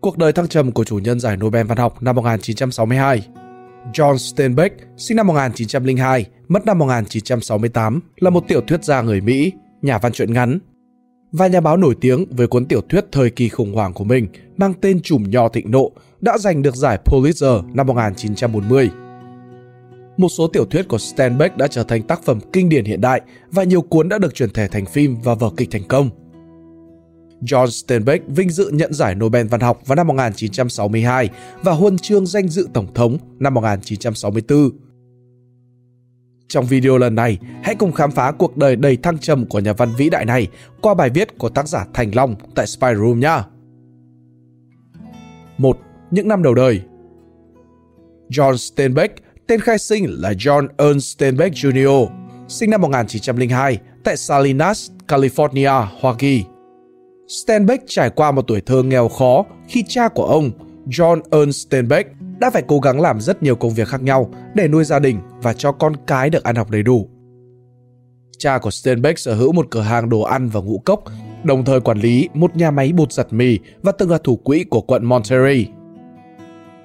Cuộc đời thăng trầm của chủ nhân giải Nobel văn học năm 1962 John Steinbeck, sinh năm 1902, mất năm 1968, là một tiểu thuyết gia người Mỹ, nhà văn truyện ngắn và nhà báo nổi tiếng với cuốn tiểu thuyết thời kỳ khủng hoảng của mình mang tên Chùm Nho Thịnh Nộ đã giành được giải Pulitzer năm 1940. Một số tiểu thuyết của Steinbeck đã trở thành tác phẩm kinh điển hiện đại và nhiều cuốn đã được chuyển thể thành phim và vở kịch thành công. John Steinbeck vinh dự nhận giải Nobel văn học vào năm 1962 và huân chương danh dự tổng thống năm 1964. Trong video lần này, hãy cùng khám phá cuộc đời đầy thăng trầm của nhà văn vĩ đại này qua bài viết của tác giả Thành Long tại Spy Room nha. 1. Những năm đầu đời John Steinbeck, tên khai sinh là John Ernst Steinbeck Jr., sinh năm 1902 tại Salinas, California, Hoa Kỳ. Steinbeck trải qua một tuổi thơ nghèo khó khi cha của ông, John Ernst Steinbeck, đã phải cố gắng làm rất nhiều công việc khác nhau để nuôi gia đình và cho con cái được ăn học đầy đủ. Cha của Steinbeck sở hữu một cửa hàng đồ ăn và ngũ cốc, đồng thời quản lý một nhà máy bột giặt mì và từng là thủ quỹ của quận Monterey.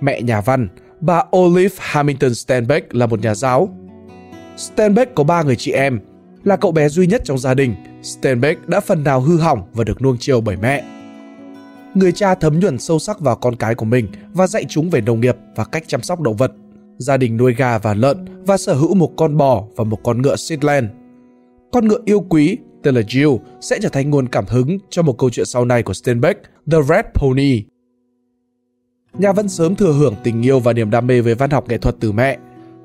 Mẹ nhà văn, bà Olive Hamilton Steinbeck là một nhà giáo. Steinbeck có ba người chị em, là cậu bé duy nhất trong gia đình. Steinbeck đã phần nào hư hỏng và được nuông chiều bởi mẹ người cha thấm nhuần sâu sắc vào con cái của mình và dạy chúng về nông nghiệp và cách chăm sóc động vật. Gia đình nuôi gà và lợn và sở hữu một con bò và một con ngựa Shetland. Con ngựa yêu quý tên là Jill sẽ trở thành nguồn cảm hứng cho một câu chuyện sau này của Steinbeck, The Red Pony. Nhà văn sớm thừa hưởng tình yêu và niềm đam mê với văn học nghệ thuật từ mẹ.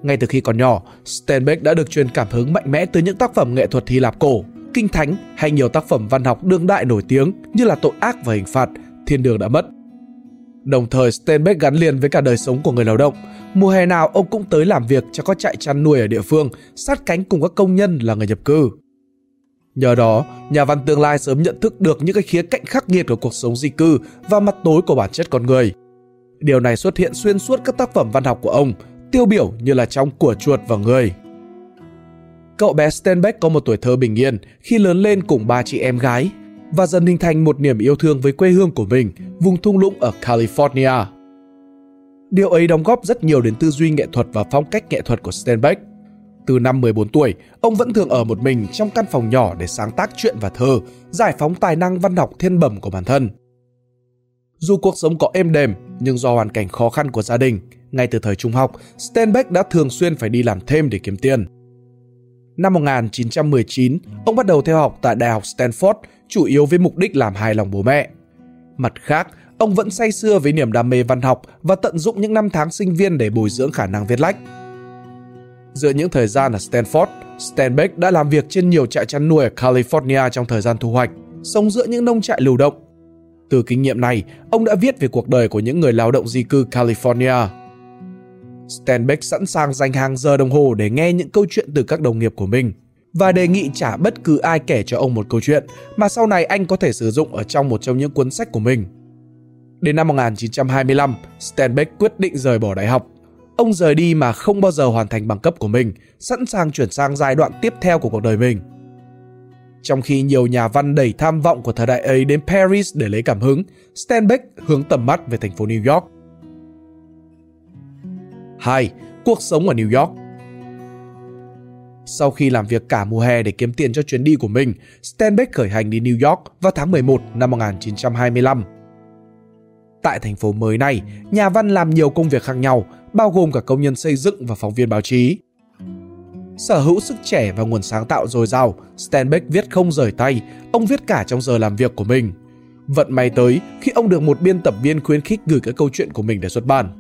Ngay từ khi còn nhỏ, Steinbeck đã được truyền cảm hứng mạnh mẽ từ những tác phẩm nghệ thuật Hy Lạp cổ, kinh thánh hay nhiều tác phẩm văn học đương đại nổi tiếng như là Tội ác và hình phạt thiên đường đã mất. Đồng thời Steinbeck gắn liền với cả đời sống của người lao động. Mùa hè nào ông cũng tới làm việc cho các trại chăn nuôi ở địa phương, sát cánh cùng các công nhân là người nhập cư. Nhờ đó, nhà văn tương lai sớm nhận thức được những cái khía cạnh khắc nghiệt của cuộc sống di cư và mặt tối của bản chất con người. Điều này xuất hiện xuyên suốt các tác phẩm văn học của ông, tiêu biểu như là trong Của chuột và người. Cậu bé Steinbeck có một tuổi thơ bình yên khi lớn lên cùng ba chị em gái và dần hình thành một niềm yêu thương với quê hương của mình, vùng thung lũng ở California. Điều ấy đóng góp rất nhiều đến tư duy nghệ thuật và phong cách nghệ thuật của Steinbeck. Từ năm 14 tuổi, ông vẫn thường ở một mình trong căn phòng nhỏ để sáng tác truyện và thơ, giải phóng tài năng văn học thiên bẩm của bản thân. Dù cuộc sống có êm đềm, nhưng do hoàn cảnh khó khăn của gia đình, ngay từ thời trung học, Steinbeck đã thường xuyên phải đi làm thêm để kiếm tiền. Năm 1919, ông bắt đầu theo học tại Đại học Stanford chủ yếu với mục đích làm hài lòng bố mẹ. Mặt khác, ông vẫn say sưa với niềm đam mê văn học và tận dụng những năm tháng sinh viên để bồi dưỡng khả năng viết lách. Giữa những thời gian ở Stanford, Steinbeck đã làm việc trên nhiều trại chăn nuôi ở California trong thời gian thu hoạch, sống giữa những nông trại lưu động. Từ kinh nghiệm này, ông đã viết về cuộc đời của những người lao động di cư California. Stanbeck sẵn sàng dành hàng giờ đồng hồ để nghe những câu chuyện từ các đồng nghiệp của mình – và đề nghị trả bất cứ ai kể cho ông một câu chuyện mà sau này anh có thể sử dụng ở trong một trong những cuốn sách của mình. Đến năm 1925, Stanbeck quyết định rời bỏ đại học. Ông rời đi mà không bao giờ hoàn thành bằng cấp của mình, sẵn sàng chuyển sang giai đoạn tiếp theo của cuộc đời mình. Trong khi nhiều nhà văn đầy tham vọng của thời đại ấy đến Paris để lấy cảm hứng, Stanbeck hướng tầm mắt về thành phố New York. 2. Cuộc sống ở New York sau khi làm việc cả mùa hè để kiếm tiền cho chuyến đi của mình, Steinbeck khởi hành đi New York vào tháng 11 năm 1925. Tại thành phố mới này, nhà văn làm nhiều công việc khác nhau, bao gồm cả công nhân xây dựng và phóng viên báo chí. Sở hữu sức trẻ và nguồn sáng tạo dồi dào, Steinbeck viết không rời tay, ông viết cả trong giờ làm việc của mình. Vận may tới khi ông được một biên tập viên khuyến khích gửi các câu chuyện của mình để xuất bản.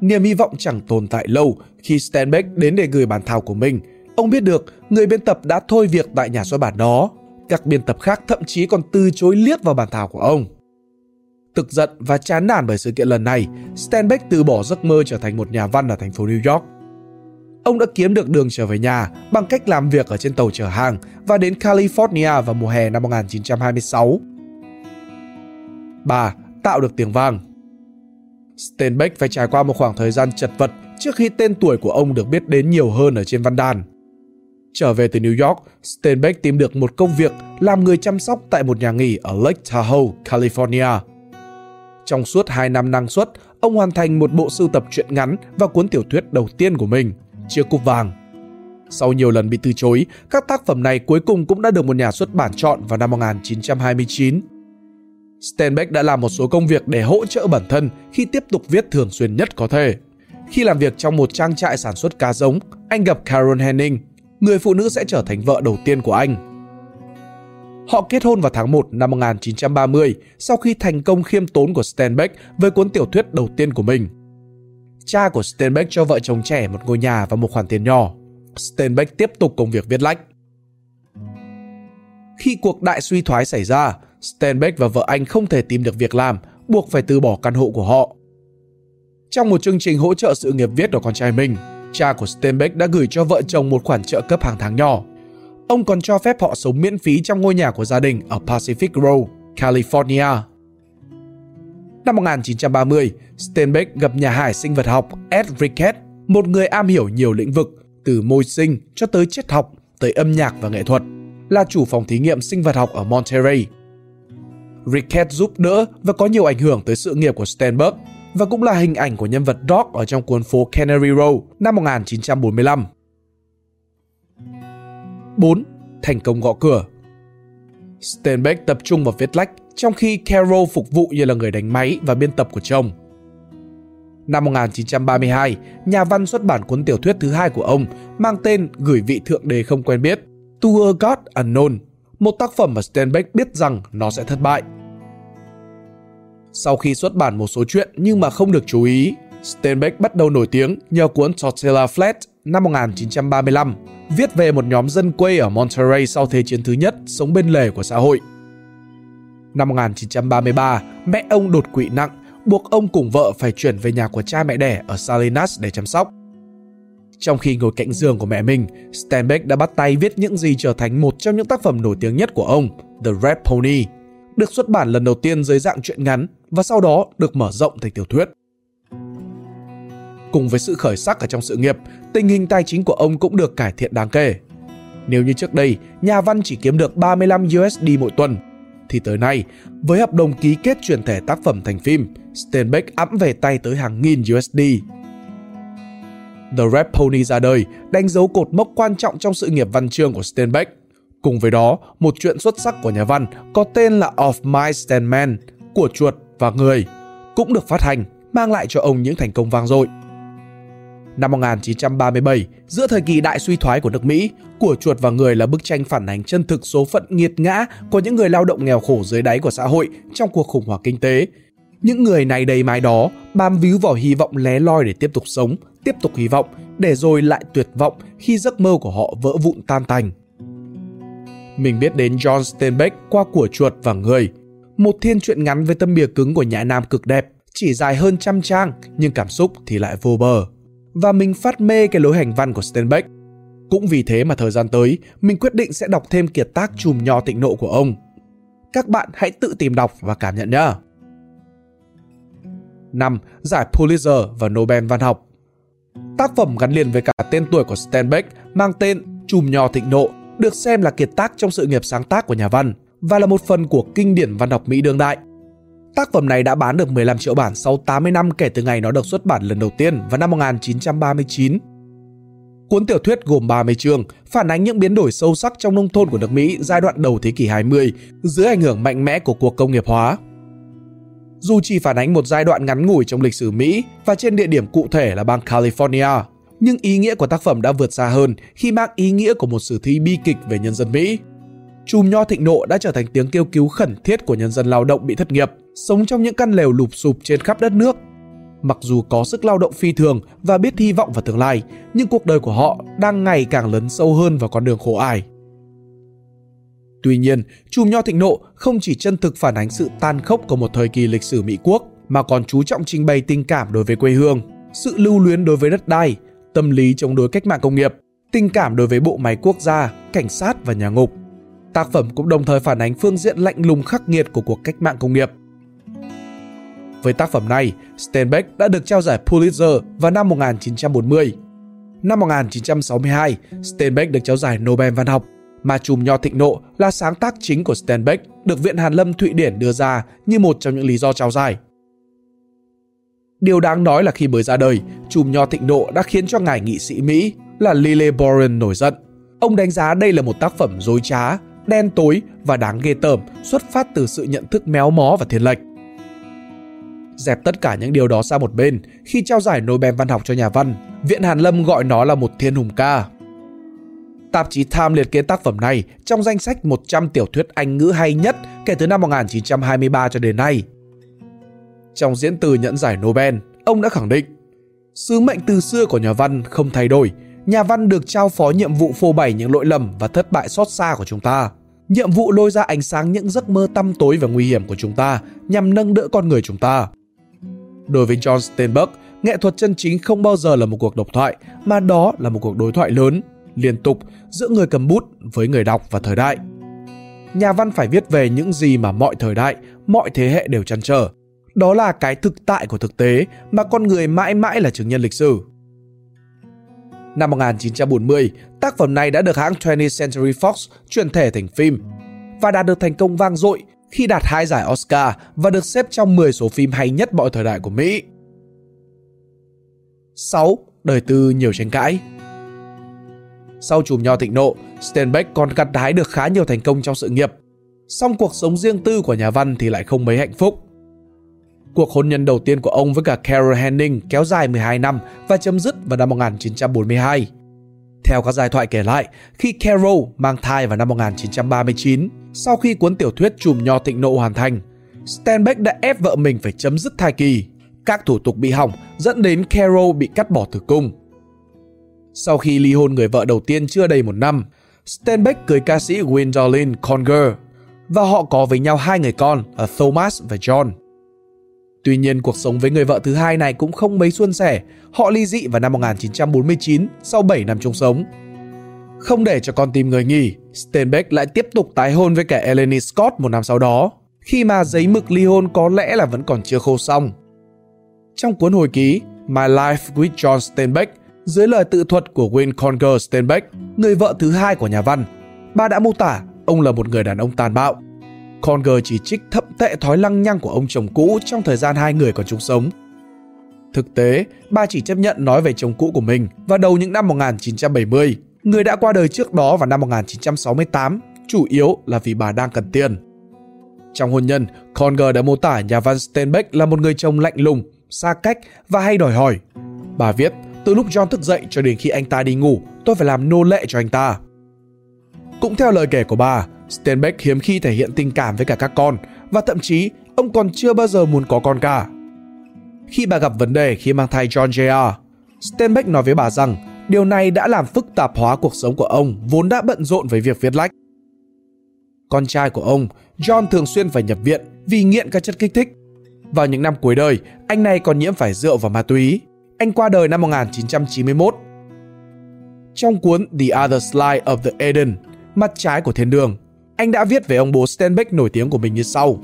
Niềm hy vọng chẳng tồn tại lâu khi Steinbeck đến để gửi bản thảo của mình. Ông biết được người biên tập đã thôi việc tại nhà xuất bản đó. Các biên tập khác thậm chí còn từ chối liếc vào bản thảo của ông. Tức giận và chán nản bởi sự kiện lần này, Steinbeck từ bỏ giấc mơ trở thành một nhà văn ở thành phố New York. Ông đã kiếm được đường trở về nhà bằng cách làm việc ở trên tàu chở hàng và đến California vào mùa hè năm 1926. 3. Tạo được tiếng vang Steinbeck phải trải qua một khoảng thời gian chật vật trước khi tên tuổi của ông được biết đến nhiều hơn ở trên văn đàn. Trở về từ New York, Steinbeck tìm được một công việc làm người chăm sóc tại một nhà nghỉ ở Lake Tahoe, California. Trong suốt 2 năm năng suất, ông hoàn thành một bộ sưu tập truyện ngắn và cuốn tiểu thuyết đầu tiên của mình, Chia cúp vàng. Sau nhiều lần bị từ chối, các tác phẩm này cuối cùng cũng đã được một nhà xuất bản chọn vào năm 1929. Steinbeck đã làm một số công việc để hỗ trợ bản thân khi tiếp tục viết thường xuyên nhất có thể. Khi làm việc trong một trang trại sản xuất cá giống, anh gặp Karen Henning, người phụ nữ sẽ trở thành vợ đầu tiên của anh. Họ kết hôn vào tháng 1 năm 1930 sau khi thành công khiêm tốn của Steinbeck với cuốn tiểu thuyết đầu tiên của mình. Cha của Steinbeck cho vợ chồng trẻ một ngôi nhà và một khoản tiền nhỏ. Steinbeck tiếp tục công việc viết lách. Khi cuộc đại suy thoái xảy ra, Steinbeck và vợ anh không thể tìm được việc làm, buộc phải từ bỏ căn hộ của họ. Trong một chương trình hỗ trợ sự nghiệp viết của con trai mình, cha của Steinbeck đã gửi cho vợ chồng một khoản trợ cấp hàng tháng nhỏ. Ông còn cho phép họ sống miễn phí trong ngôi nhà của gia đình ở Pacific Grove, California. Năm 1930, Steinbeck gặp nhà hải sinh vật học Ed Rickett, một người am hiểu nhiều lĩnh vực, từ môi sinh cho tới triết học, tới âm nhạc và nghệ thuật, là chủ phòng thí nghiệm sinh vật học ở Monterey. Rickett giúp đỡ và có nhiều ảnh hưởng tới sự nghiệp của Steinberg và cũng là hình ảnh của nhân vật Doc ở trong cuốn phố Canary Row năm 1945. 4. Thành công gõ cửa Steinbeck tập trung vào viết lách, trong khi Carol phục vụ như là người đánh máy và biên tập của chồng. Năm 1932, nhà văn xuất bản cuốn tiểu thuyết thứ hai của ông mang tên Gửi vị thượng đế không quen biết, To a God Unknown, một tác phẩm mà Steinbeck biết rằng nó sẽ thất bại. Sau khi xuất bản một số chuyện nhưng mà không được chú ý, Steinbeck bắt đầu nổi tiếng nhờ cuốn Tortilla Flat năm 1935, viết về một nhóm dân quê ở Monterey sau Thế chiến thứ nhất sống bên lề của xã hội. Năm 1933, mẹ ông đột quỵ nặng, buộc ông cùng vợ phải chuyển về nhà của cha mẹ đẻ ở Salinas để chăm sóc. Trong khi ngồi cạnh giường của mẹ mình, Steinbeck đã bắt tay viết những gì trở thành một trong những tác phẩm nổi tiếng nhất của ông, The Red Pony, được xuất bản lần đầu tiên dưới dạng truyện ngắn và sau đó được mở rộng thành tiểu thuyết. Cùng với sự khởi sắc ở trong sự nghiệp, tình hình tài chính của ông cũng được cải thiện đáng kể. Nếu như trước đây, nhà văn chỉ kiếm được 35 USD mỗi tuần, thì tới nay, với hợp đồng ký kết chuyển thể tác phẩm thành phim, Steinbeck ẵm về tay tới hàng nghìn USD. The Red Pony ra đời, đánh dấu cột mốc quan trọng trong sự nghiệp văn chương của Steinbeck. Cùng với đó, một chuyện xuất sắc của nhà văn có tên là Of Mice and Men, của chuột và người, cũng được phát hành, mang lại cho ông những thành công vang dội. Năm 1937, giữa thời kỳ đại suy thoái của nước Mỹ, Của chuột và người là bức tranh phản ánh chân thực số phận nghiệt ngã của những người lao động nghèo khổ dưới đáy của xã hội trong cuộc khủng hoảng kinh tế. Những người này đầy mái đó, bám víu vào hy vọng lé loi để tiếp tục sống, tiếp tục hy vọng, để rồi lại tuyệt vọng khi giấc mơ của họ vỡ vụn tan tành. Mình biết đến John Steinbeck qua Của chuột và người, một thiên truyện ngắn với tâm bìa cứng của nhã nam cực đẹp, chỉ dài hơn trăm trang nhưng cảm xúc thì lại vô bờ và mình phát mê cái lối hành văn của Steinbeck. Cũng vì thế mà thời gian tới, mình quyết định sẽ đọc thêm kiệt tác chùm nho tịnh nộ của ông. Các bạn hãy tự tìm đọc và cảm nhận nhé. 5. Giải Pulitzer và Nobel văn học Tác phẩm gắn liền với cả tên tuổi của Steinbeck mang tên Chùm nho thịnh nộ được xem là kiệt tác trong sự nghiệp sáng tác của nhà văn và là một phần của kinh điển văn học Mỹ đương đại. Tác phẩm này đã bán được 15 triệu bản sau 80 năm kể từ ngày nó được xuất bản lần đầu tiên vào năm 1939. Cuốn tiểu thuyết gồm 30 chương, phản ánh những biến đổi sâu sắc trong nông thôn của nước Mỹ giai đoạn đầu thế kỷ 20 dưới ảnh hưởng mạnh mẽ của cuộc công nghiệp hóa. Dù chỉ phản ánh một giai đoạn ngắn ngủi trong lịch sử Mỹ và trên địa điểm cụ thể là bang California, nhưng ý nghĩa của tác phẩm đã vượt xa hơn khi mang ý nghĩa của một sử thi bi kịch về nhân dân Mỹ. Chùm nho thịnh nộ đã trở thành tiếng kêu cứu khẩn thiết của nhân dân lao động bị thất nghiệp – sống trong những căn lều lụp sụp trên khắp đất nước. Mặc dù có sức lao động phi thường và biết hy vọng vào tương lai, nhưng cuộc đời của họ đang ngày càng lấn sâu hơn vào con đường khổ ải. Tuy nhiên, chùm nho thịnh nộ không chỉ chân thực phản ánh sự tan khốc của một thời kỳ lịch sử Mỹ quốc, mà còn chú trọng trình bày tình cảm đối với quê hương, sự lưu luyến đối với đất đai, tâm lý chống đối cách mạng công nghiệp, tình cảm đối với bộ máy quốc gia, cảnh sát và nhà ngục. Tác phẩm cũng đồng thời phản ánh phương diện lạnh lùng khắc nghiệt của cuộc cách mạng công nghiệp – với tác phẩm này, Steinbeck đã được trao giải Pulitzer vào năm 1940. Năm 1962, Steinbeck được trao giải Nobel văn học, mà chùm nho thịnh nộ là sáng tác chính của Steinbeck được Viện Hàn Lâm Thụy Điển đưa ra như một trong những lý do trao giải. Điều đáng nói là khi mới ra đời, chùm nho thịnh nộ đã khiến cho ngài nghị sĩ Mỹ là Lily Boren nổi giận. Ông đánh giá đây là một tác phẩm dối trá, đen tối và đáng ghê tởm xuất phát từ sự nhận thức méo mó và thiên lệch. Dẹp tất cả những điều đó sang một bên, khi trao giải Nobel văn học cho nhà văn, Viện Hàn Lâm gọi nó là một thiên hùng ca. Tạp chí Time liệt kê tác phẩm này trong danh sách 100 tiểu thuyết Anh ngữ hay nhất kể từ năm 1923 cho đến nay. Trong diễn từ nhận giải Nobel, ông đã khẳng định Sứ mệnh từ xưa của nhà văn không thay đổi, nhà văn được trao phó nhiệm vụ phô bày những lỗi lầm và thất bại xót xa của chúng ta. Nhiệm vụ lôi ra ánh sáng những giấc mơ tăm tối và nguy hiểm của chúng ta nhằm nâng đỡ con người chúng ta. Đối với John Steinbeck, nghệ thuật chân chính không bao giờ là một cuộc độc thoại, mà đó là một cuộc đối thoại lớn, liên tục giữa người cầm bút với người đọc và thời đại. Nhà văn phải viết về những gì mà mọi thời đại, mọi thế hệ đều chăn trở. Đó là cái thực tại của thực tế mà con người mãi mãi là chứng nhân lịch sử. Năm 1940, tác phẩm này đã được hãng 20th Century Fox chuyển thể thành phim và đạt được thành công vang dội khi đạt hai giải Oscar và được xếp trong 10 số phim hay nhất mọi thời đại của Mỹ. 6. Đời tư nhiều tranh cãi Sau chùm nho thịnh nộ, Steinbeck còn gặt hái được khá nhiều thành công trong sự nghiệp. Song cuộc sống riêng tư của nhà văn thì lại không mấy hạnh phúc. Cuộc hôn nhân đầu tiên của ông với cả Carol Henning kéo dài 12 năm và chấm dứt vào năm 1942. Theo các giai thoại kể lại, khi Carol mang thai vào năm 1939, sau khi cuốn tiểu thuyết Chùm Nho Thịnh Nộ hoàn thành, Steinbeck đã ép vợ mình phải chấm dứt thai kỳ. Các thủ tục bị hỏng dẫn đến Carol bị cắt bỏ tử cung. Sau khi ly hôn người vợ đầu tiên chưa đầy một năm, Steinbeck cưới ca sĩ Gwendolyn Conger và họ có với nhau hai người con là Thomas và John. Tuy nhiên, cuộc sống với người vợ thứ hai này cũng không mấy suôn sẻ. Họ ly dị vào năm 1949 sau 7 năm chung sống. Không để cho con tìm người nghỉ, Steinbeck lại tiếp tục tái hôn với cả Eleni Scott một năm sau đó, khi mà giấy mực ly hôn có lẽ là vẫn còn chưa khô xong. Trong cuốn hồi ký My Life with John Steinbeck, dưới lời tự thuật của win Conger Steinbeck, người vợ thứ hai của nhà văn, bà đã mô tả ông là một người đàn ông tàn bạo, Conger chỉ trích thậm tệ thói lăng nhăng của ông chồng cũ trong thời gian hai người còn chung sống. Thực tế, bà chỉ chấp nhận nói về chồng cũ của mình vào đầu những năm 1970, người đã qua đời trước đó vào năm 1968, chủ yếu là vì bà đang cần tiền. Trong hôn nhân, Conger đã mô tả nhà văn Steinbeck là một người chồng lạnh lùng, xa cách và hay đòi hỏi. Bà viết, từ lúc John thức dậy cho đến khi anh ta đi ngủ, tôi phải làm nô lệ cho anh ta. Cũng theo lời kể của bà, Steinbeck hiếm khi thể hiện tình cảm với cả các con và thậm chí ông còn chưa bao giờ muốn có con cả. Khi bà gặp vấn đề khi mang thai John Jr., Steinbeck nói với bà rằng điều này đã làm phức tạp hóa cuộc sống của ông vốn đã bận rộn với việc viết lách. Con trai của ông, John thường xuyên phải nhập viện vì nghiện các chất kích thích. Vào những năm cuối đời, anh này còn nhiễm phải rượu và ma túy. Anh qua đời năm 1991. Trong cuốn The Other Side of the Eden, Mặt trái của thiên đường, anh đã viết về ông bố Steinbeck nổi tiếng của mình như sau.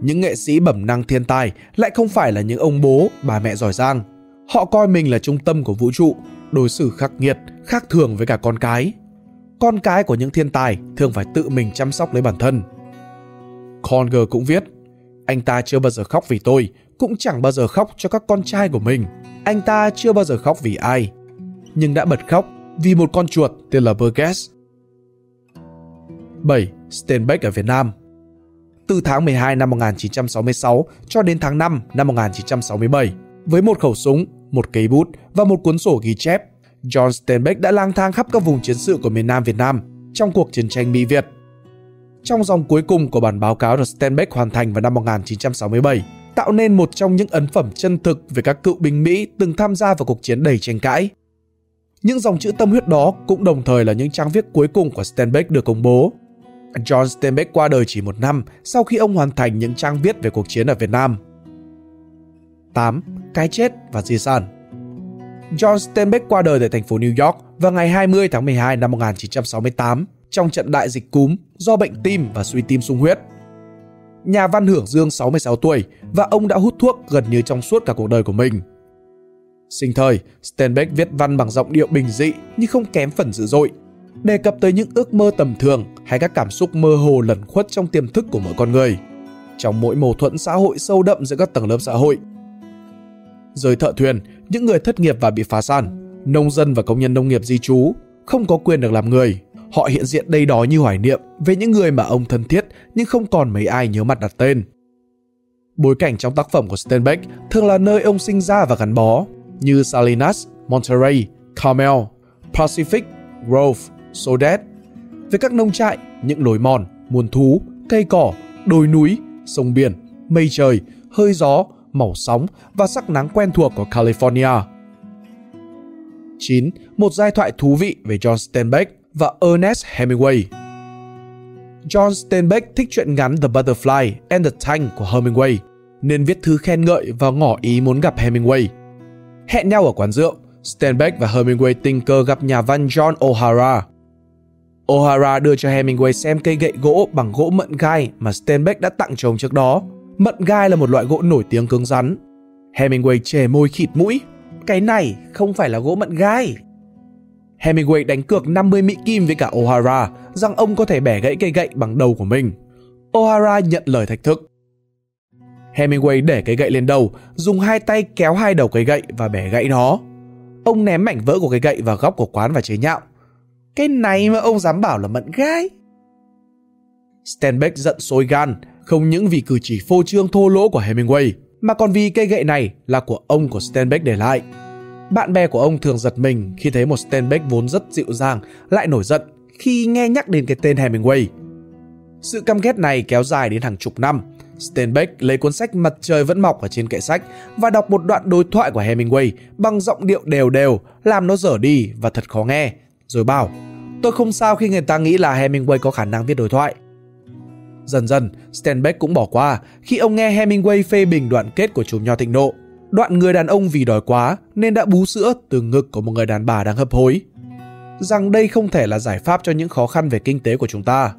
Những nghệ sĩ bẩm năng thiên tài lại không phải là những ông bố, bà mẹ giỏi giang. Họ coi mình là trung tâm của vũ trụ, đối xử khắc nghiệt, khác thường với cả con cái. Con cái của những thiên tài thường phải tự mình chăm sóc lấy bản thân. Conger cũng viết, anh ta chưa bao giờ khóc vì tôi, cũng chẳng bao giờ khóc cho các con trai của mình. Anh ta chưa bao giờ khóc vì ai, nhưng đã bật khóc vì một con chuột tên là Burgess 7. Steinbeck ở Việt Nam Từ tháng 12 năm 1966 cho đến tháng 5 năm 1967, với một khẩu súng, một cây bút và một cuốn sổ ghi chép, John Steinbeck đã lang thang khắp các vùng chiến sự của miền Nam Việt Nam trong cuộc chiến tranh Mỹ-Việt. Trong dòng cuối cùng của bản báo cáo được Steinbeck hoàn thành vào năm 1967, tạo nên một trong những ấn phẩm chân thực về các cựu binh Mỹ từng tham gia vào cuộc chiến đầy tranh cãi. Những dòng chữ tâm huyết đó cũng đồng thời là những trang viết cuối cùng của Steinbeck được công bố John Steinbeck qua đời chỉ một năm sau khi ông hoàn thành những trang viết về cuộc chiến ở Việt Nam. 8. Cái chết và di sản John Steinbeck qua đời tại thành phố New York vào ngày 20 tháng 12 năm 1968 trong trận đại dịch cúm do bệnh tim và suy tim sung huyết. Nhà văn hưởng dương 66 tuổi và ông đã hút thuốc gần như trong suốt cả cuộc đời của mình. Sinh thời, Steinbeck viết văn bằng giọng điệu bình dị nhưng không kém phần dữ dội đề cập tới những ước mơ tầm thường hay các cảm xúc mơ hồ lẩn khuất trong tiềm thức của mỗi con người, trong mỗi mâu thuẫn xã hội sâu đậm giữa các tầng lớp xã hội. Giới thợ thuyền, những người thất nghiệp và bị phá sản, nông dân và công nhân nông nghiệp di trú không có quyền được làm người. Họ hiện diện đây đó như hoài niệm về những người mà ông thân thiết nhưng không còn mấy ai nhớ mặt đặt tên. Bối cảnh trong tác phẩm của Steinbeck thường là nơi ông sinh ra và gắn bó, như Salinas, Monterey, Carmel, Pacific, Grove, Soledad. Về các nông trại, những lối mòn, muôn thú, cây cỏ, đồi núi, sông biển, mây trời, hơi gió, màu sóng và sắc nắng quen thuộc của California. 9. Một giai thoại thú vị về John Steinbeck và Ernest Hemingway. John Steinbeck thích truyện ngắn The Butterfly and the Tank của Hemingway, nên viết thư khen ngợi và ngỏ ý muốn gặp Hemingway. Hẹn nhau ở quán rượu, Steinbeck và Hemingway tình cờ gặp nhà văn John O'Hara. O'Hara đưa cho Hemingway xem cây gậy gỗ bằng gỗ mận gai mà Steinbeck đã tặng chồng trước đó. Mận gai là một loại gỗ nổi tiếng cứng rắn. Hemingway chề môi khịt mũi. Cái này không phải là gỗ mận gai. Hemingway đánh cược 50 Mỹ Kim với cả O'Hara rằng ông có thể bẻ gãy cây gậy bằng đầu của mình. O'Hara nhận lời thách thức. Hemingway để cây gậy lên đầu, dùng hai tay kéo hai đầu cây gậy và bẻ gãy nó. Ông ném mảnh vỡ của cây gậy vào góc của quán và chế nhạo. Cái này mà ông dám bảo là mận gai? Steinbeck giận sôi gan, không những vì cử chỉ phô trương thô lỗ của Hemingway, mà còn vì cây gậy này là của ông của Steinbeck để lại. Bạn bè của ông thường giật mình khi thấy một Steinbeck vốn rất dịu dàng lại nổi giận khi nghe nhắc đến cái tên Hemingway. Sự căm ghét này kéo dài đến hàng chục năm. Steinbeck lấy cuốn sách Mặt trời vẫn mọc ở trên kệ sách và đọc một đoạn đối thoại của Hemingway bằng giọng điệu đều đều, làm nó dở đi và thật khó nghe, rồi bảo Tôi không sao khi người ta nghĩ là Hemingway có khả năng viết đối thoại. Dần dần, Steinbeck cũng bỏ qua khi ông nghe Hemingway phê bình đoạn kết của chùm nho thịnh nộ. Đoạn người đàn ông vì đói quá nên đã bú sữa từ ngực của một người đàn bà đang hấp hối. Rằng đây không thể là giải pháp cho những khó khăn về kinh tế của chúng ta.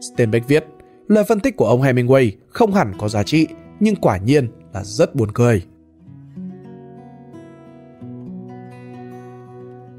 Steinbeck viết, lời phân tích của ông Hemingway không hẳn có giá trị, nhưng quả nhiên là rất buồn cười.